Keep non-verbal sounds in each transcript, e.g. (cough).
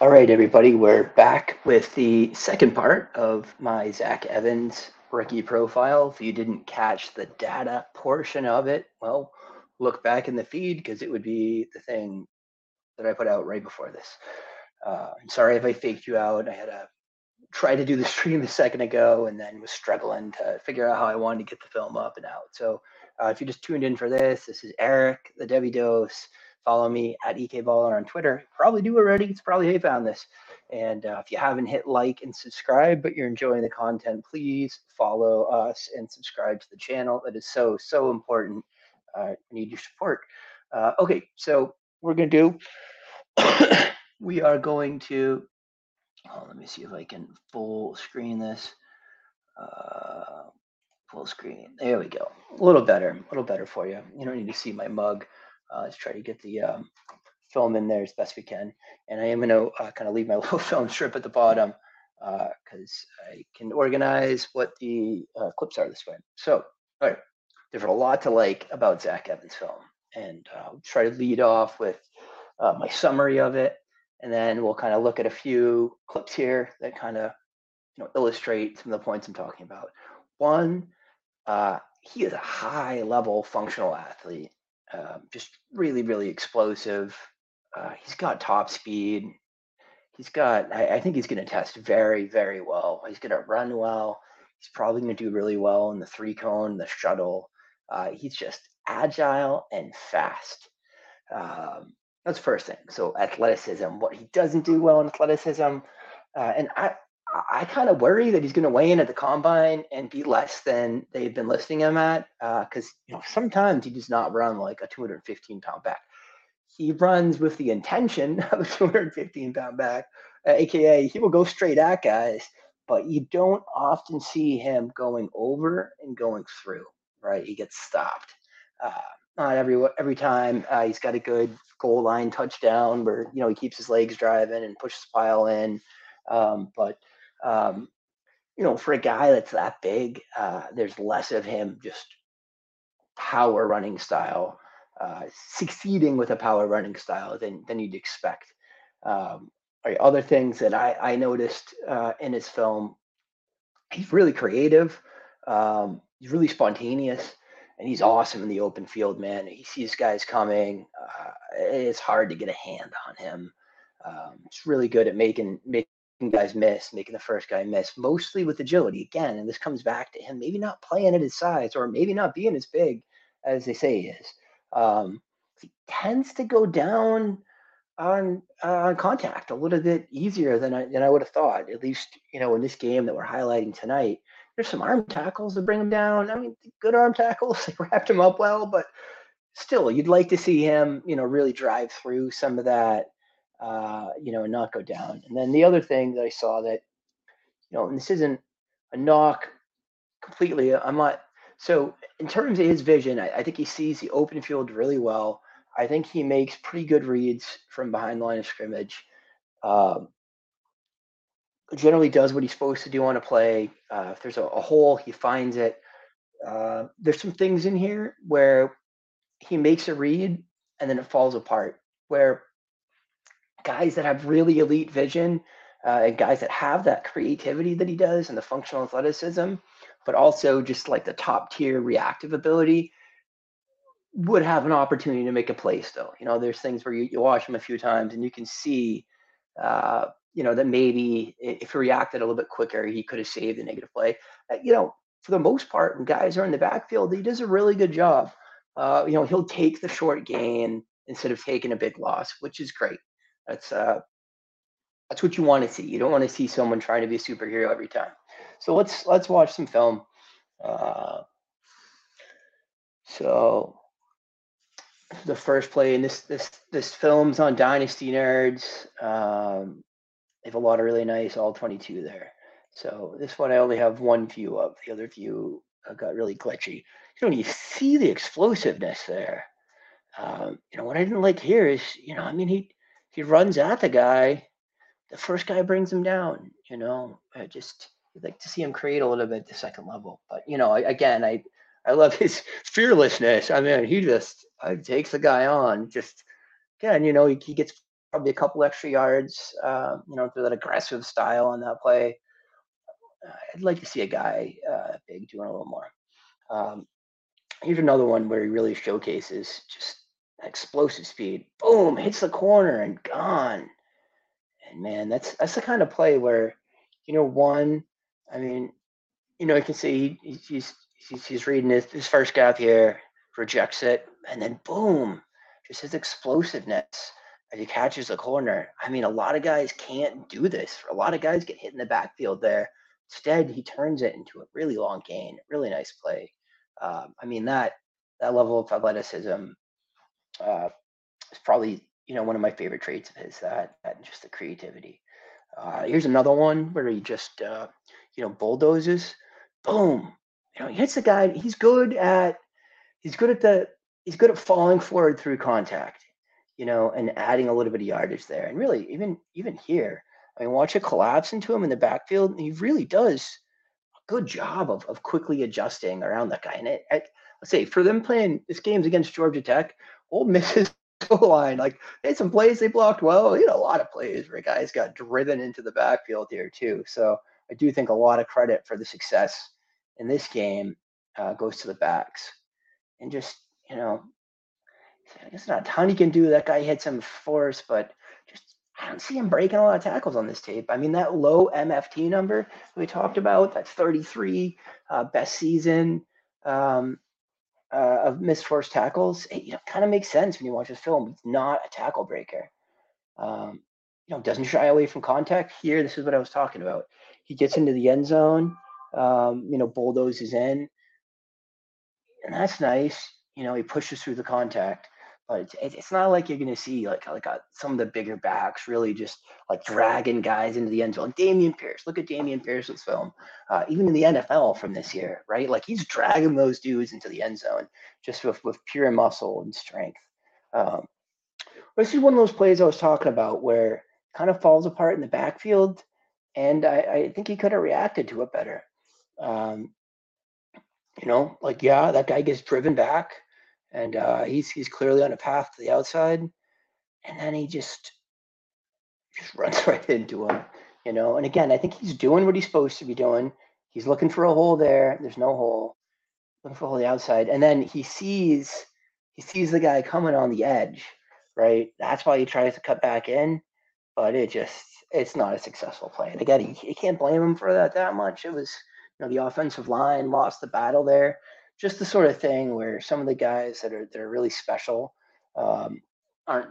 All right, everybody, we're back with the second part of my Zach Evans rookie profile. If you didn't catch the data portion of it, well, look back in the feed because it would be the thing that I put out right before this. Uh, I'm sorry if I faked you out. I had to try to do the (laughs) stream a second ago and then was struggling to figure out how I wanted to get the film up and out. So uh, if you just tuned in for this, this is Eric, the Debbie Dose. Follow me at EKBaller on Twitter. Probably do already. It's probably how you found this. And uh, if you haven't hit like and subscribe, but you're enjoying the content, please follow us and subscribe to the channel. That is so, so important. Uh, I need your support. Uh, okay, so we're going to do, (coughs) we are going to, oh, let me see if I can full screen this. Uh, full screen. There we go. A little better, a little better for you. You don't need to see my mug. Uh, let's try to get the um, film in there as best we can. And I am going to uh, kind of leave my (laughs) little film strip at the bottom because uh, I can organize what the uh, clips are this way. So, all right, there's a lot to like about Zach Evans' film. And uh, I'll try to lead off with uh, my summary of it. And then we'll kind of look at a few clips here that kind of you know, illustrate some of the points I'm talking about. One, he is a high level functional athlete um, just really, really explosive. Uh, he's got top speed. He's got, I, I think he's going to test very, very well. He's going to run well. He's probably going to do really well in the three cone, the shuttle. Uh, he's just agile and fast. Um, that's first thing. So athleticism, what he doesn't do well in athleticism, uh, and I, I kind of worry that he's going to weigh in at the combine and be less than they've been listing him at. Because uh, you know sometimes he does not run like a 215 pound back. He runs with the intention (laughs) of a 215 pound back, uh, aka he will go straight at guys, but you don't often see him going over and going through. Right, he gets stopped. Uh, not every every time uh, he's got a good goal line touchdown where you know he keeps his legs driving and pushes pile in. Um, but um, you know, for a guy that's that big, uh, there's less of him just power running style, uh, succeeding with a power running style than than you'd expect. Um, other things that I, I noticed uh, in his film, he's really creative. Um, he's really spontaneous, and he's awesome in the open field. Man, he sees guys coming. Uh, it's hard to get a hand on him. Um, it's really good at making making guys miss, making the first guy miss, mostly with agility again. And this comes back to him maybe not playing at his size or maybe not being as big as they say he is. Um, he tends to go down on uh, on contact a little bit easier than I than I would have thought. At least you know in this game that we're highlighting tonight, there's some arm tackles that bring him down. I mean, good arm tackles. (laughs) They wrapped him up well, but still, you'd like to see him you know really drive through some of that uh, you know, and not go down. And then the other thing that I saw that, you know, and this isn't a knock completely. I'm not. So in terms of his vision, I, I think he sees the open field really well. I think he makes pretty good reads from behind the line of scrimmage. Um, generally does what he's supposed to do on a play. Uh, if there's a, a, hole, he finds it. Uh, there's some things in here where he makes a read and then it falls apart. Where guys that have really elite vision uh, and guys that have that creativity that he does and the functional athleticism, but also just like the top tier reactive ability would have an opportunity to make a play still. You know, there's things where you, you watch him a few times and you can see, uh, you know, that maybe if he reacted a little bit quicker, he could have saved the negative play. Uh, you know, for the most part, when guys are in the backfield, he does a really good job. Uh, you know, he'll take the short gain instead of taking a big loss, which is great. That's uh, that's what you want to see. You don't want to see someone trying to be a superhero every time. So let's let's watch some film. Uh, so the first play in this this this film's on Dynasty Nerds. Um, they have a lot of really nice all 22 there. So this one I only have one view of. The other view uh, got really glitchy. You know, you see the explosiveness there. Um, you know what I didn't like here is, you know, I mean he he runs at the guy, the first guy brings him down. You know, I just would like to see him create a little bit the second level. But you know, I, again, I I love his (laughs) fearlessness. I mean, he just I takes the guy on. Just again, you know, he, he gets probably a couple extra yards, uh, you know, through that aggressive style on that play. Uh, I'd like to see a guy uh, big doing a little more. Um, here's another one where he really showcases just explosive speed. Boom, hits the corner and gone. And man, that's that's the kind of play where, you know, one, I mean, you know, you can see he's he's, he's reading his, his first guy here, rejects it, and then boom, just his explosiveness as he catches the corner. I mean, a lot of guys can't do this. A lot of guys get hit in the backfield there. Instead, he turns it into a really long gain, really nice play. Um, I mean that that level of athleticism uh, is probably you know one of my favorite traits of his. That that just the creativity. Uh, here's another one where he just uh, you know bulldozes, boom. You know he hits the guy. He's good at he's good at the he's good at falling forward through contact, you know, and adding a little bit of yardage there. And really, even even here, I mean, watch it collapse into him in the backfield. And He really does a good job of, of quickly adjusting around that guy. And it, I, let's say for them playing this game's against Georgia Tech, Ole Miss's (laughs) line, like they had some plays they blocked well. He had a lot of plays where guys got driven into the backfield here too. So I do think a lot of credit for the success in this game uh, goes to the backs. And just, you know, it's not a ton he can do. That guy hit some force, but just I don't see him breaking a lot of tackles on this tape. I mean, that low MFT number we talked about, that's 33, uh, best season um, uh, of missed forced tackles. It you know, kind of makes sense when you watch this film. He's not a tackle breaker. Um, you know, doesn't shy away from contact. Here, this is what I was talking about. He gets into the end zone, um, you know, bulldozes in, and that's nice. You know, he pushes through the contact it's, it's not like you're going to see like like a, uh, some of the bigger backs really just like dragging guys into the end zone. Dameon Pierce, look at Dameon Pierce's film, uh, even in the NFL from this year, right? Like he's dragging those dudes into the end zone just with with pure muscle and strength. Um, this is one of those plays I was talking about where kind of falls apart in the backfield, and I, I think he could have reacted to it better. Um, you know, like yeah, that guy gets driven back and uh, he's he's clearly on a path to the outside, and then he just just (laughs) runs right into him, you know. And again, I think he's doing what he's supposed to be doing. He's looking for a hole there. There's no hole. Looking for a hole on the outside, and then he sees he sees the guy coming on the edge, right? That's why he tries to cut back in, but it just it's not a successful play. And again, you can't blame him for that that much. It was you know the offensive line lost the battle there just the sort of thing where some of the guys that are that are really special um, aren't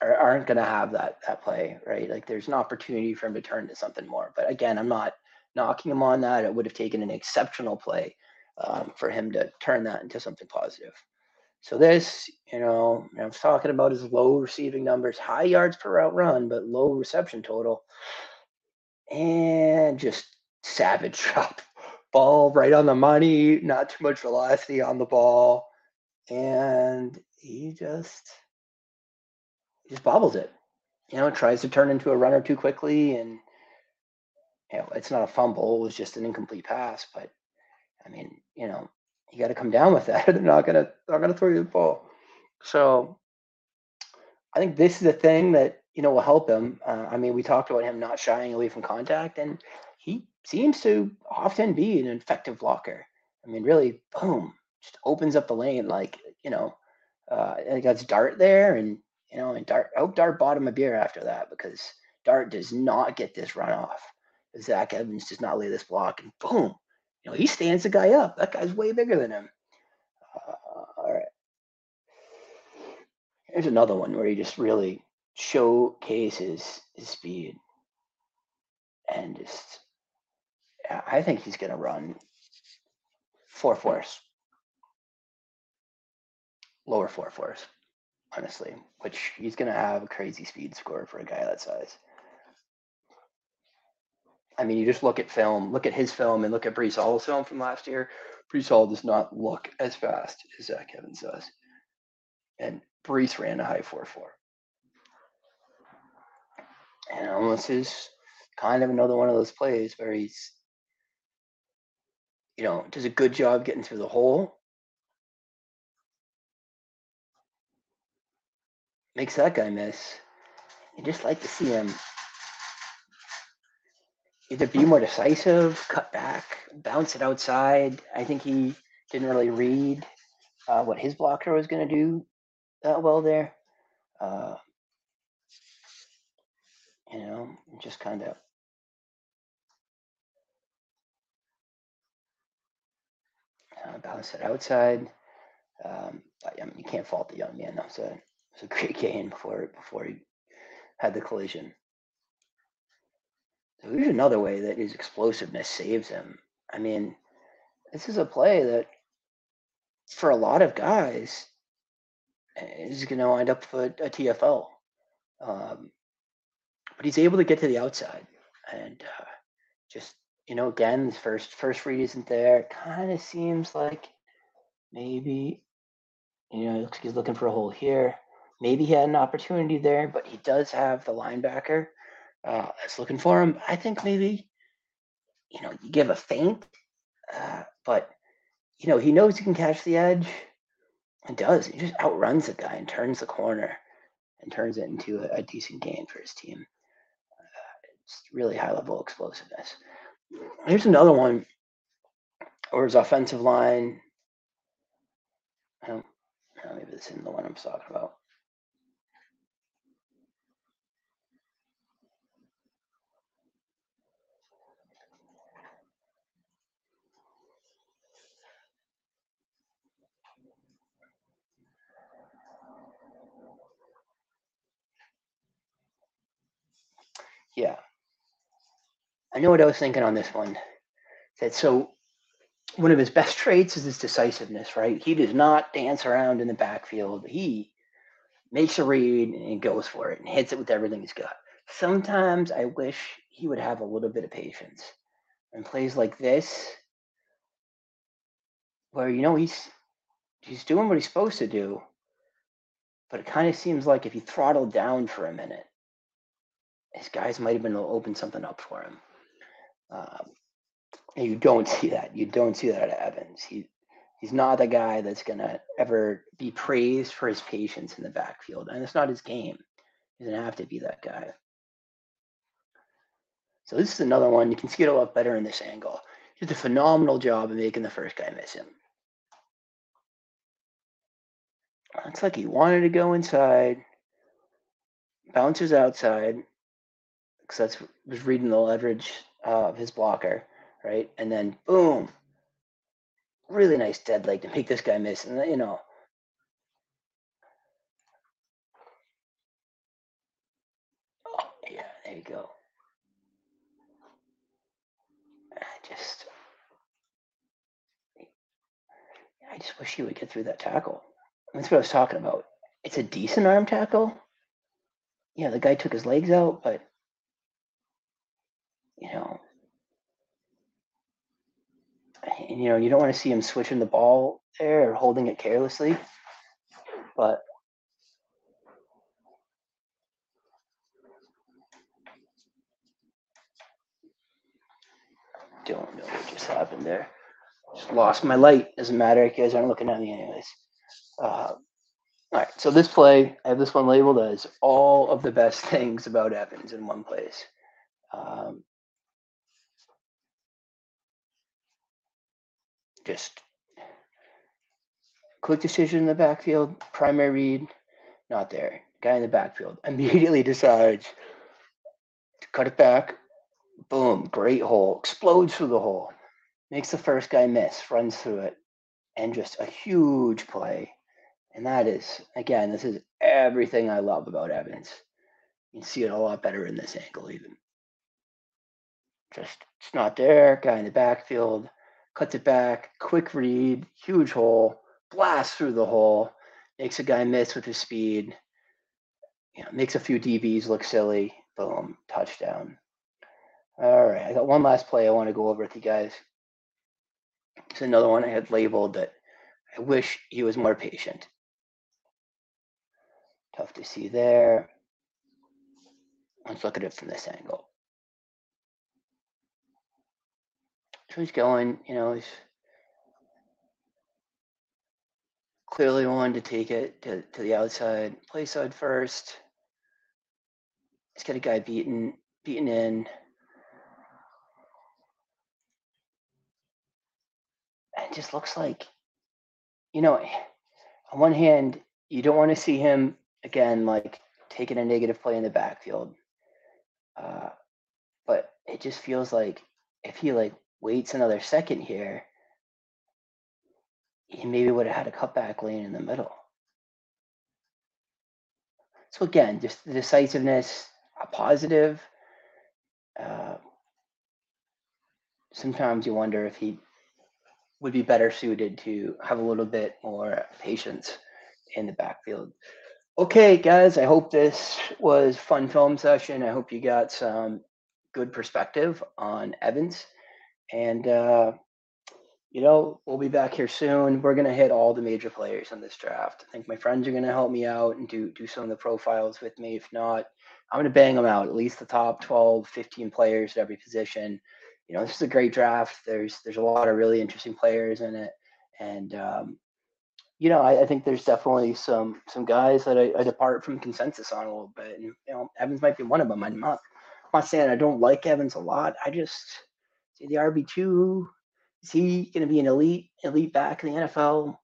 are, aren't going to have that that play, right? Like there's an opportunity for him to turn to something more. But again, I'm not knocking him on that. It would have taken an exceptional play um, for him to turn that into something positive. So this, you know, I was talking about his low receiving numbers, high yards per route run, but low reception total, and just savage (laughs) drop ball right on the money, not too much velocity on the ball, and he just he just bobbles it. You know, tries to turn into a runner too quickly, and you know, it's not a fumble; it was just an incomplete pass. But I mean, you know, you got to come down with (laughs) that. They're not gonna they're not gonna throw you the ball. So I think this is a thing that you know will help him. Uh, I mean, we talked about him not shying away from contact, and he seems to often be an effective blocker. I mean, really, boom, just opens up the lane. Like, you know, uh, I that's Dart there. And, you know, and Dart, I hope Dart bought him a beer after that because Dart does not get this run off. Zach Evans does not lay this block and boom, you know, he stands the guy up. That guy's way bigger than him. Uh, all right. Here's another one where he just really showcases his speed and just I think he's going to run four fours, lower four fours, honestly, which he's going to have a crazy speed score for a guy that size. I mean, you just look at film, look at his film, and look at Breece Hall's film from last year. Breece Hall does not look as fast as Zach Evans does. And Breece ran a high 4 4. And almost is kind of another one of those plays where he's you know, does a good job getting through the hole. Makes that guy miss. You just like to see him either be more decisive, cut back, bounce it outside. I think he didn't really read uh, what his blocker was going to do that well there. Uh, you know, just kind of uh, bounce it outside. Um, I mean, you can't fault the young man. That was a, was a great (laughs) gain before before he had the collision. So here's another way that his explosiveness saves him. I mean, this is a play that, for a lot of guys, is going to wind up a, a TFL. Um, but he's able to get to the outside, and uh, just you know, again, first first read isn't there. It kind of seems like maybe you know, looks like he's looking for a hole here. Maybe he had an opportunity there, but he does have the linebacker uh, that's looking for him. I think maybe, you know, you give a feint, uh, but, you know, he knows he can catch the edge and does. He just outruns the guy and turns the corner and turns it into a, a decent gain for his team. Uh, it's really high level explosiveness. Here's another one where his offensive line. Um, uh, maybe this isn't the one I'm talking about. Yeah. I know what I was thinking on this one. So one of his best traits is his decisiveness, right? He does not dance around in the backfield. He makes a read and goes for it and hits it with everything he's got. Sometimes I wish he would have a little bit of patience. And plays like this, where you know he's he's doing what he's supposed to do, but it kind of seems like if he throttled down for a minute, his guys might have been able to open something up for him. Um, you don't see that. You don't see that at Evans. He he's not the guy that's gonna ever be praised for his patience in the backfield, and it's not his game. He doesn't have to be that guy. So this is another one. You can see it a lot better in this angle. He did a phenomenal job of making the first guy miss him. Looks like he wanted to go inside, bounces outside, because that's was reading the leverage uh, of his blocker right? And then boom, really nice dead leg to make this guy miss. And you know, oh, yeah, there you go. I just, I just wish he would get through that tackle. That's what I was talking about. It's a decent arm tackle. Yeah, the guy took his legs out, but you know, you know, you don't want to see him switching the ball there or holding it carelessly. But don't know what just happened there. Just lost my light. Doesn't matter. You guys aren't looking at me anyways. Uh, all right. So this play, I have this one labeled as all of the best (laughs) things about Evans in one place. Um, just quick decision in the backfield, primary read, not there. Guy in the backfield (laughs) immediately decides to cut it back. Boom, great hole, explodes through the hole, makes the first guy miss, runs through it, and just a huge play. And that is, again, this is everything I love about Evans. You can see it a lot better in this angle, even. Just, it's not there. Guy in the backfield, cuts it back, quick read, huge hole, blast through the hole, makes a guy miss with his speed, you know, makes a few DBs look silly, boom, touchdown. All right, I got one last play I want to go over with you guys. It's another one I had labeled that I wish he was more patient. Tough to see there. Let's look at it from this angle. So he's going, you know, he's clearly wanted to take it to, to the outside, play side first. He's got a guy beaten, beaten in. And it just looks like, you know, on one hand, you don't want to see him again, like taking a negative play in the backfield. Uh, but it just feels like if he like waits another second here, he maybe would have had a cutback lane in the middle. So again, just the decisiveness, a positive. Uh, sometimes you wonder if he would be better suited to have a little bit more patience in the backfield. Okay, guys, I hope this was fun film session. I hope you got some good perspective on Evans. And uh, you know, we'll be back here soon. We're gonna hit all the major players in this draft. I think my friends are gonna help me out and do do some of the profiles with me. If not, I'm gonna bang them out. At least the top 12, 15 players at every position. You know, this is a great draft. There's there's a lot of really interesting players in it, and um, you know, I, I, think there's definitely some some guys that I, I, depart from consensus on a little bit, and you know, Evans might be one of them. I'm not, I'm not saying I don't like Evans a lot. I just the RB two is he going to be an elite elite back in the NFL?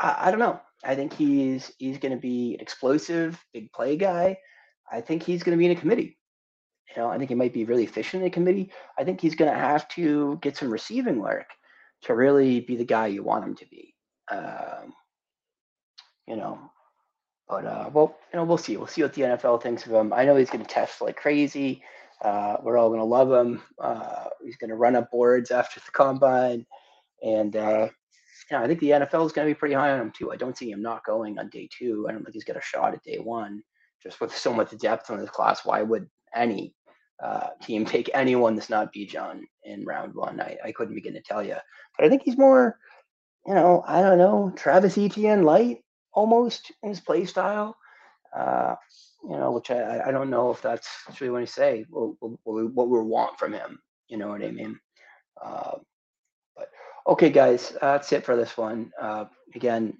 I, I don't know. I think he's he's going to be an explosive, big play guy. I think he's going to be in a committee. You know, I think he might be really efficient in a committee. I think he's going to have to get some receiving work to really be the guy you want him to be. Um, you know, but uh, well, you know, we'll see. We'll see what the NFL thinks of him. I know he's going to test like crazy. Uh, we're all going to love him. Uh, he's going to run up boards after the combine, and uh, I think the NFL is going to be pretty high on him too. I don't see him not going on day two. I don't think he's got a shot at day one. Just with so much depth on this class, why would any uh, team take anyone that's not Bijan in round one? I, I couldn't begin to tell you, but I think he's more, you know, I don't know, Travis Etienne light almost in his play style. You know, which I, I don't know if that's really what want say, what, what, what we want from him. You know what I mean? Uh, but okay, guys, that's it for this one. Uh, again,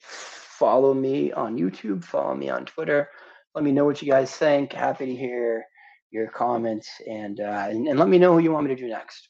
follow me on YouTube, follow me on Twitter. Let me know what you guys think. Happy to hear your comments and, uh, and, and let me know who you want me to do next.